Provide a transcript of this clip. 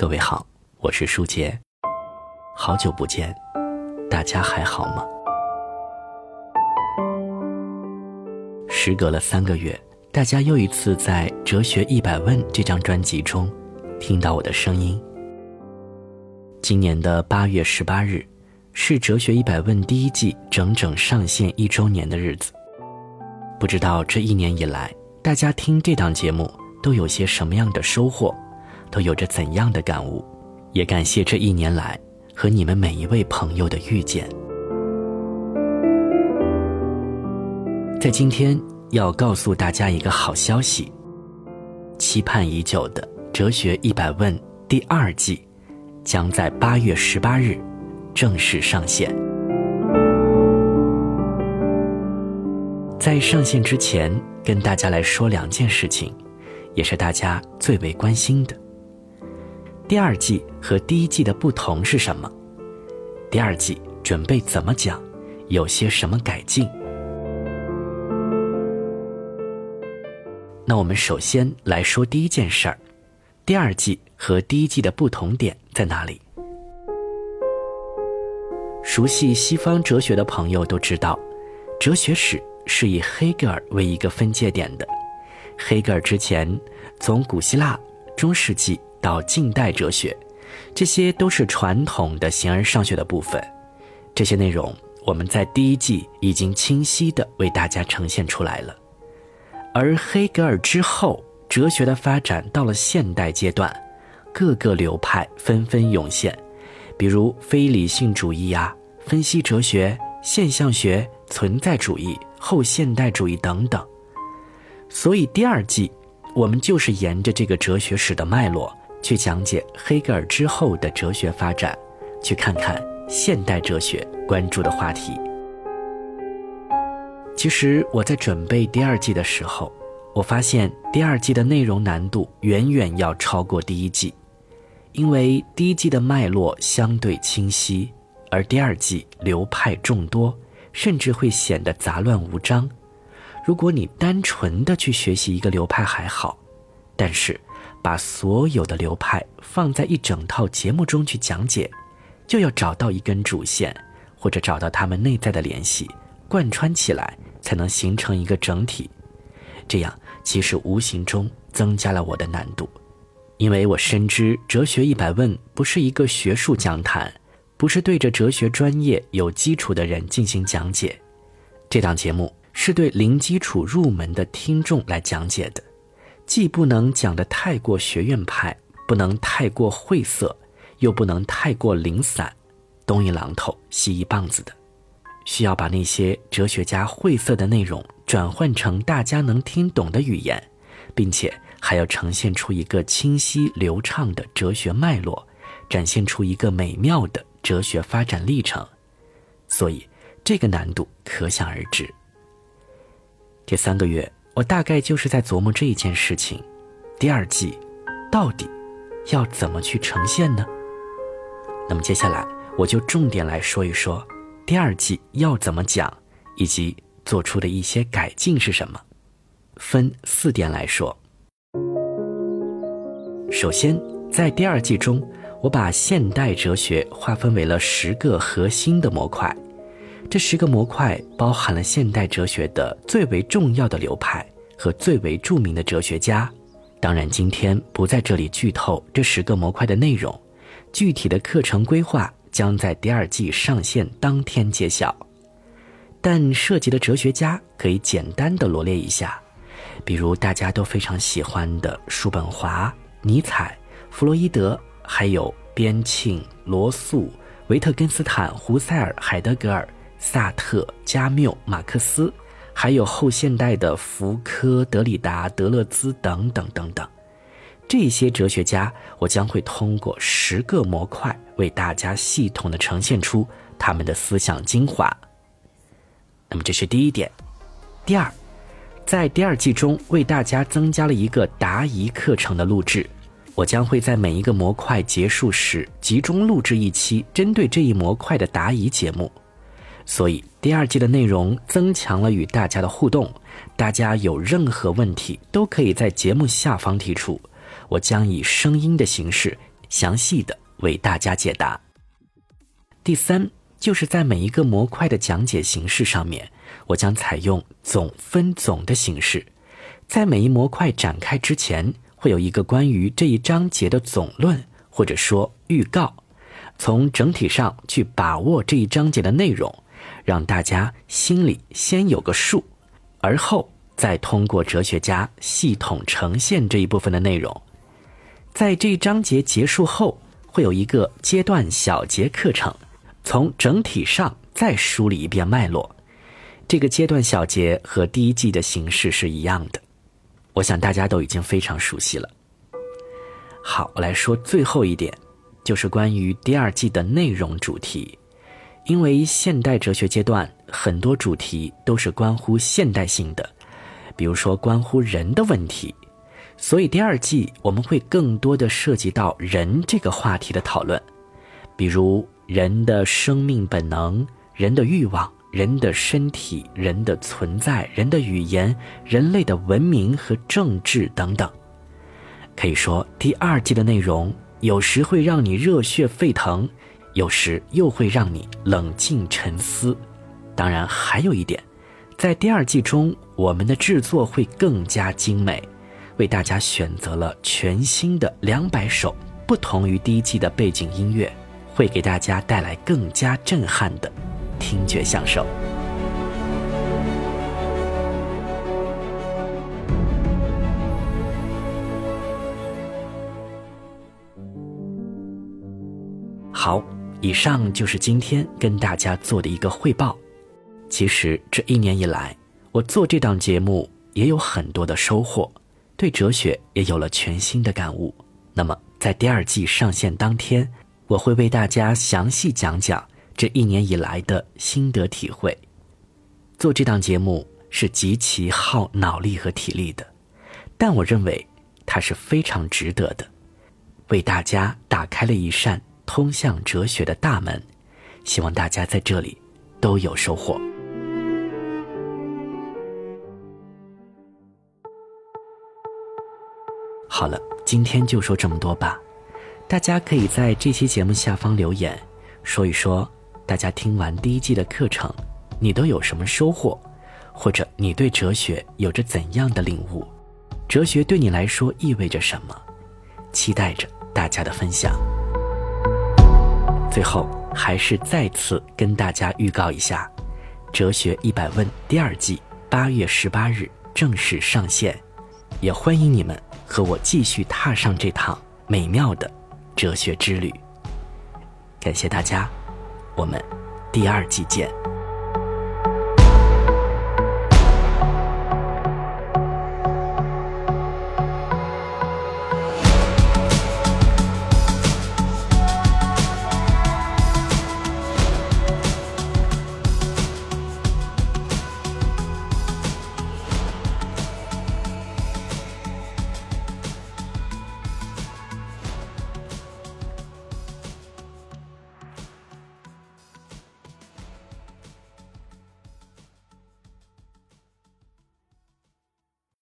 各位好，我是舒杰，好久不见，大家还好吗？时隔了三个月，大家又一次在《哲学一百问》这张专辑中听到我的声音。今年的八月十八日，是《哲学一百问》第一季整整上线一周年的日子。不知道这一年以来，大家听这档节目都有些什么样的收获？都有着怎样的感悟？也感谢这一年来和你们每一位朋友的遇见。在今天要告诉大家一个好消息：期盼已久的《哲学一百问》第二季将在八月十八日正式上线。在上线之前，跟大家来说两件事情，也是大家最为关心的。第二季和第一季的不同是什么？第二季准备怎么讲？有些什么改进？那我们首先来说第一件事儿：第二季和第一季的不同点在哪里？熟悉西方哲学的朋友都知道，哲学史是以黑格尔为一个分界点的。黑格尔之前，从古希腊、中世纪。到近代哲学，这些都是传统的形而上学的部分。这些内容我们在第一季已经清晰地为大家呈现出来了。而黑格尔之后，哲学的发展到了现代阶段，各个流派纷纷涌现，比如非理性主义呀、分析哲学、现象学、存在主义、后现代主义等等。所以第二季，我们就是沿着这个哲学史的脉络。去讲解黑格尔之后的哲学发展，去看看现代哲学关注的话题。其实我在准备第二季的时候，我发现第二季的内容难度远远要超过第一季，因为第一季的脉络相对清晰，而第二季流派众多，甚至会显得杂乱无章。如果你单纯的去学习一个流派还好，但是。把所有的流派放在一整套节目中去讲解，就要找到一根主线，或者找到他们内在的联系，贯穿起来，才能形成一个整体。这样其实无形中增加了我的难度，因为我深知《哲学一百问》不是一个学术讲坛，不是对着哲学专业有基础的人进行讲解。这档节目是对零基础入门的听众来讲解的。既不能讲得太过学院派，不能太过晦涩，又不能太过零散，东一榔头西一棒子的，需要把那些哲学家晦涩的内容转换成大家能听懂的语言，并且还要呈现出一个清晰流畅的哲学脉络，展现出一个美妙的哲学发展历程，所以这个难度可想而知。这三个月。我大概就是在琢磨这一件事情，第二季到底要怎么去呈现呢？那么接下来我就重点来说一说第二季要怎么讲，以及做出的一些改进是什么。分四点来说。首先，在第二季中，我把现代哲学划分为了十个核心的模块。这十个模块包含了现代哲学的最为重要的流派和最为著名的哲学家。当然，今天不在这里剧透这十个模块的内容，具体的课程规划将在第二季上线当天揭晓。但涉及的哲学家可以简单的罗列一下，比如大家都非常喜欢的叔本华、尼采、弗洛伊德，还有边沁、罗素、维特根斯坦、胡塞尔、海德格尔。萨特、加缪、马克思，还有后现代的福柯、德里达、德勒兹等等等等，这些哲学家，我将会通过十个模块为大家系统的呈现出他们的思想精华。那么这是第一点。第二，在第二季中为大家增加了一个答疑课程的录制，我将会在每一个模块结束时集中录制一期针对这一模块的答疑节目。所以第二季的内容增强了与大家的互动，大家有任何问题都可以在节目下方提出，我将以声音的形式详细的为大家解答。第三，就是在每一个模块的讲解形式上面，我将采用总分总的形式，在每一模块展开之前，会有一个关于这一章节的总论或者说预告，从整体上去把握这一章节的内容，让大家心里先有个数，而后。再通过哲学家系统呈现这一部分的内容，在这一章节结束后，会有一个阶段小节课程，从整体上再梳理一遍脉络。这个阶段小节和第一季的形式是一样的，我想大家都已经非常熟悉了。好，我来说最后一点，就是关于第二季的内容主题，因为现代哲学阶段很多主题都是关乎现代性的。比如说关乎人的问题，所以第二季我们会更多的涉及到人这个话题的讨论，比如人的生命本能、人的欲望、人的身体、人的存在、人的语言、人类的文明和政治等等。可以说，第二季的内容有时会让你热血沸腾，有时又会让你冷静沉思。当然，还有一点。在第二季中，我们的制作会更加精美，为大家选择了全新的两百首不同于第一季的背景音乐，会给大家带来更加震撼的听觉享受。好，以上就是今天跟大家做的一个汇报。其实这一年以来，我做这档节目也有很多的收获，对哲学也有了全新的感悟。那么在第二季上线当天，我会为大家详细讲讲这一年以来的心得体会。做这档节目是极其耗脑力和体力的，但我认为它是非常值得的，为大家打开了一扇通向哲学的大门。希望大家在这里都有收获。好了，今天就说这么多吧。大家可以在这期节目下方留言，说一说大家听完第一季的课程，你都有什么收获，或者你对哲学有着怎样的领悟？哲学对你来说意味着什么？期待着大家的分享。最后，还是再次跟大家预告一下，《哲学一百问》第二季八月十八日正式上线，也欢迎你们。和我继续踏上这趟美妙的哲学之旅。感谢大家，我们第二季见。